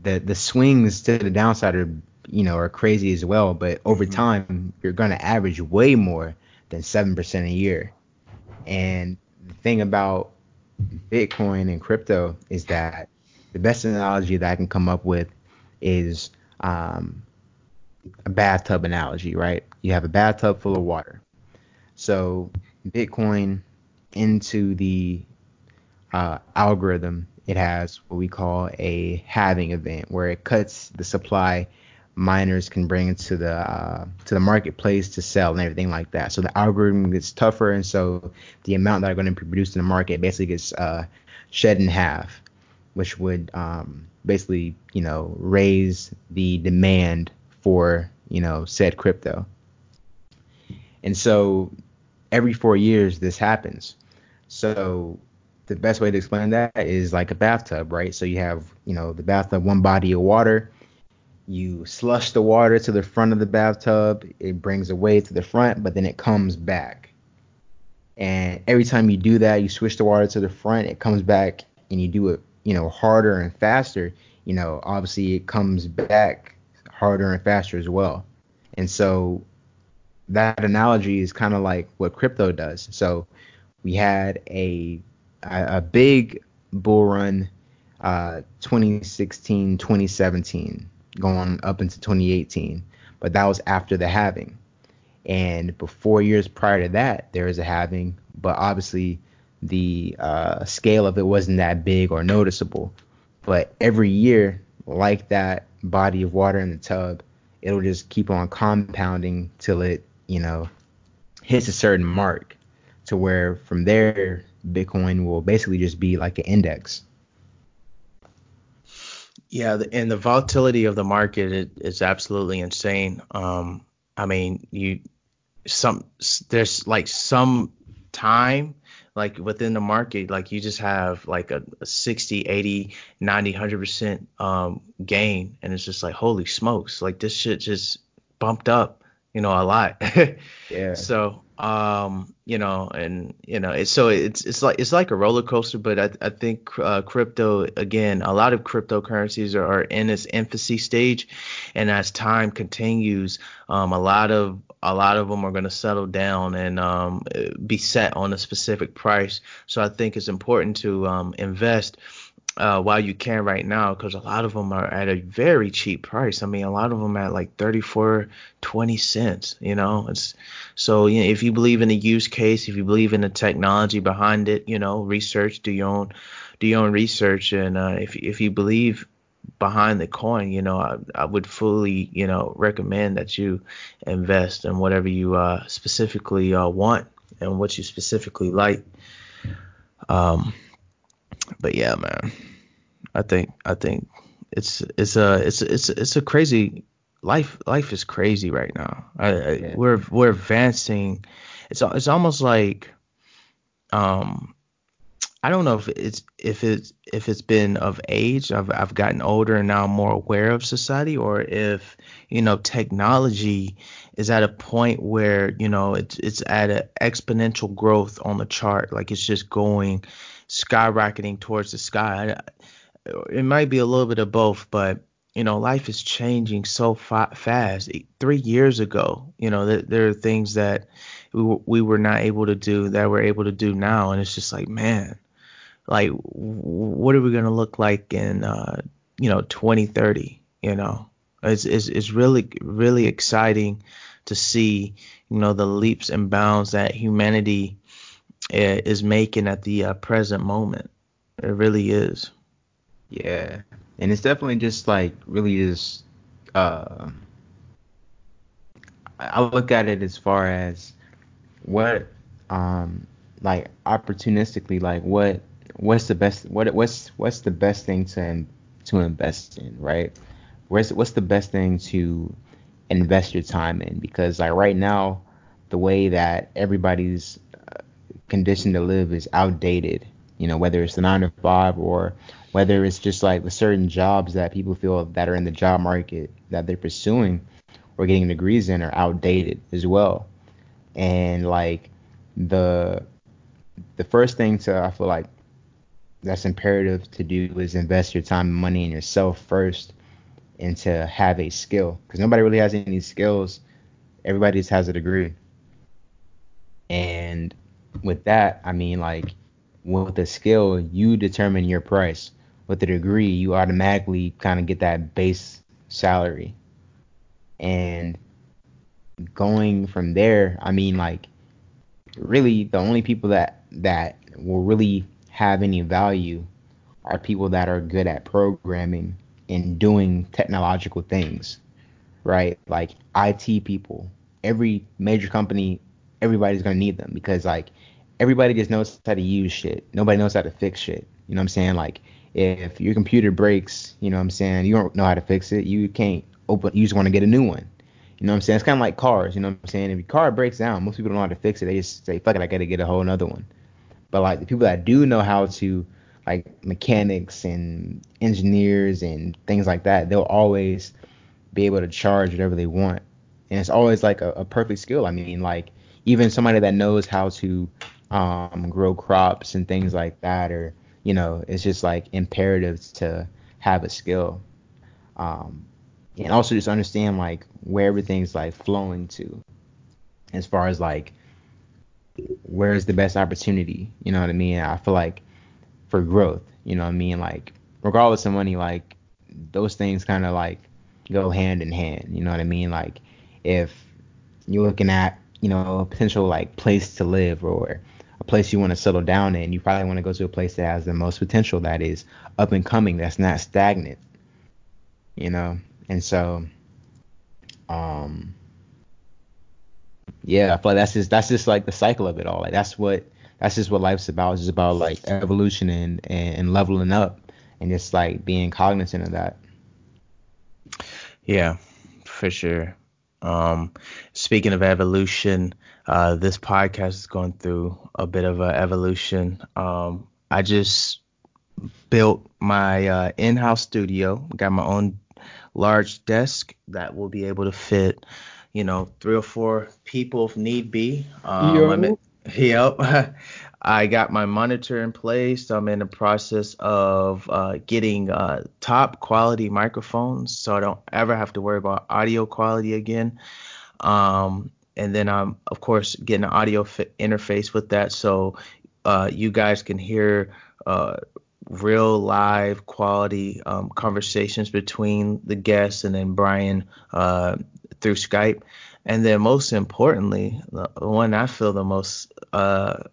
the the swings to the downside are you know are crazy as well. But over mm-hmm. time you're going to average way more than 7% a year. And the thing about bitcoin and crypto is that the best analogy that I can come up with is um, a bathtub analogy, right? You have a bathtub full of water. So Bitcoin into the uh, algorithm, it has what we call a halving event, where it cuts the supply miners can bring to the uh, to the marketplace to sell and everything like that. So the algorithm gets tougher, and so the amount that are going to be produced in the market basically gets uh, shed in half which would um, basically, you know, raise the demand for, you know, said crypto. And so every four years this happens. So the best way to explain that is like a bathtub, right? So you have, you know, the bathtub, one body of water. You slush the water to the front of the bathtub. It brings away to the front, but then it comes back. And every time you do that, you switch the water to the front, it comes back, and you do it you know, harder and faster, you know, obviously it comes back harder and faster as well. And so that analogy is kind of like what crypto does. So we had a a, big bull run uh, 2016, 2017, going up into 2018. But that was after the halving. And before years prior to that, there was a halving, but obviously the uh, scale of it wasn't that big or noticeable. But every year, like that body of water in the tub, it'll just keep on compounding till it, you know, hits a certain mark to where from there Bitcoin will basically just be like an index. Yeah, and the volatility of the market is, is absolutely insane. Um, I mean, you some there's like some time like within the market like you just have like a, a 60 80 90 100% um gain. And it's just like holy smokes like this shit just bumped up you know a lot. Yeah. So um you know and you know it's so it's it's like it's like a roller coaster but i, I think uh, crypto again a lot of cryptocurrencies are, are in its infancy stage and as time continues um a lot of a lot of them are going to settle down and um, be set on a specific price. So I think it's important to um, invest uh, while you can right now because a lot of them are at a very cheap price. I mean, a lot of them at like 34, 20 cents. You know, it's so you know, if you believe in the use case, if you believe in the technology behind it, you know, research, do your own, do your own research, and uh, if if you believe behind the coin, you know, I, I would fully, you know, recommend that you invest in whatever you uh, specifically uh, want and what you specifically like. Um, but yeah, man, I think I think it's it's a it's it's it's a crazy life. Life is crazy right now. I, I, We're we're advancing. It's it's almost like um I don't know if it's if it's if it's been of age. I've I've gotten older and now I'm more aware of society, or if you know technology is at a point where you know it's it's at an exponential growth on the chart, like it's just going skyrocketing towards the sky. It might be a little bit of both, but you know life is changing so fa- fast. Three years ago, you know there, there are things that we, we were not able to do that we're able to do now, and it's just like man like what are we to look like in uh, you know 2030 you know it's, it's it's really really exciting to see you know the leaps and bounds that humanity is making at the uh, present moment it really is yeah and it's definitely just like really just uh I look at it as far as what um like opportunistically like what what's the best what what's what's the best thing to to invest in, right? What's what's the best thing to invest your time in? Because like right now, the way that everybody's conditioned to live is outdated. You know, whether it's the nine to five or whether it's just like the certain jobs that people feel that are in the job market that they're pursuing or getting degrees in are outdated as well. And like the the first thing to I feel like that's imperative to do is invest your time and money in yourself first and to have a skill because nobody really has any skills everybody just has a degree and with that i mean like with the skill you determine your price with the degree you automatically kind of get that base salary and going from there i mean like really the only people that that will really have any value are people that are good at programming and doing technological things, right? Like IT people. Every major company, everybody's gonna need them because like everybody just knows how to use shit. Nobody knows how to fix shit. You know what I'm saying? Like if your computer breaks, you know what I'm saying, you don't know how to fix it, you can't open you just want to get a new one. You know what I'm saying? It's kind of like cars, you know what I'm saying? If your car breaks down, most people don't know how to fix it. They just say, fuck it, I gotta get a whole another one. But like the people that do know how to like mechanics and engineers and things like that, they'll always be able to charge whatever they want. And it's always like a, a perfect skill. I mean, like even somebody that knows how to um, grow crops and things like that, or you know, it's just like imperative to have a skill. Um, and also just understand like where everything's like flowing to, as far as like where's the best opportunity? You know what I mean? I feel like for growth, you know what I mean? Like regardless of money, like those things kind of like go hand in hand. You know what I mean? Like if you're looking at you know a potential like place to live or a place you want to settle down in, you probably want to go to a place that has the most potential, that is up and coming, that's not stagnant. You know, and so, um, yeah, like that's just that's just like the cycle of it all. Like that's what that's just what life's about. It's just about like evolution and, and, and leveling up and just like being cognizant of that. Yeah, for sure. Um, speaking of evolution, uh, this podcast is going through a bit of an evolution. Um, I just built my uh, in-house studio. Got my own large desk that will be able to fit, you know, three or four people if need be. Um, yep. I got my monitor in place. I'm in the process of uh, getting uh, top quality microphones, so I don't ever have to worry about audio quality again. Um, and then I'm of course getting an audio interface with that, so uh, you guys can hear uh, real live quality um, conversations between the guests and then Brian uh, through Skype. And then most importantly, the one I feel the most uh,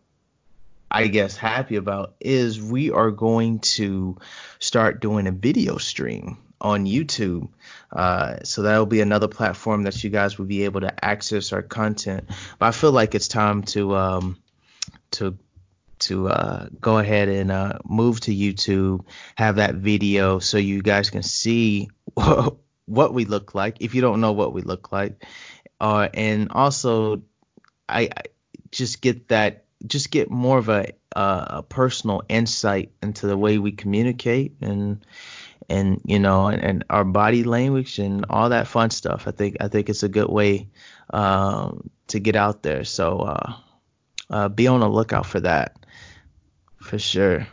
I guess happy about is we are going to start doing a video stream on YouTube. Uh, so that'll be another platform that you guys will be able to access our content. But I feel like it's time to um, to to uh, go ahead and uh, move to YouTube, have that video so you guys can see what we look like if you don't know what we look like, uh, and also I, I just get that just get more of a, a personal insight into the way we communicate and and you know and, and, our body language and all that fun stuff. I think I think it's a good way um, to get out there. So uh, uh, be on the lookout for that for sure.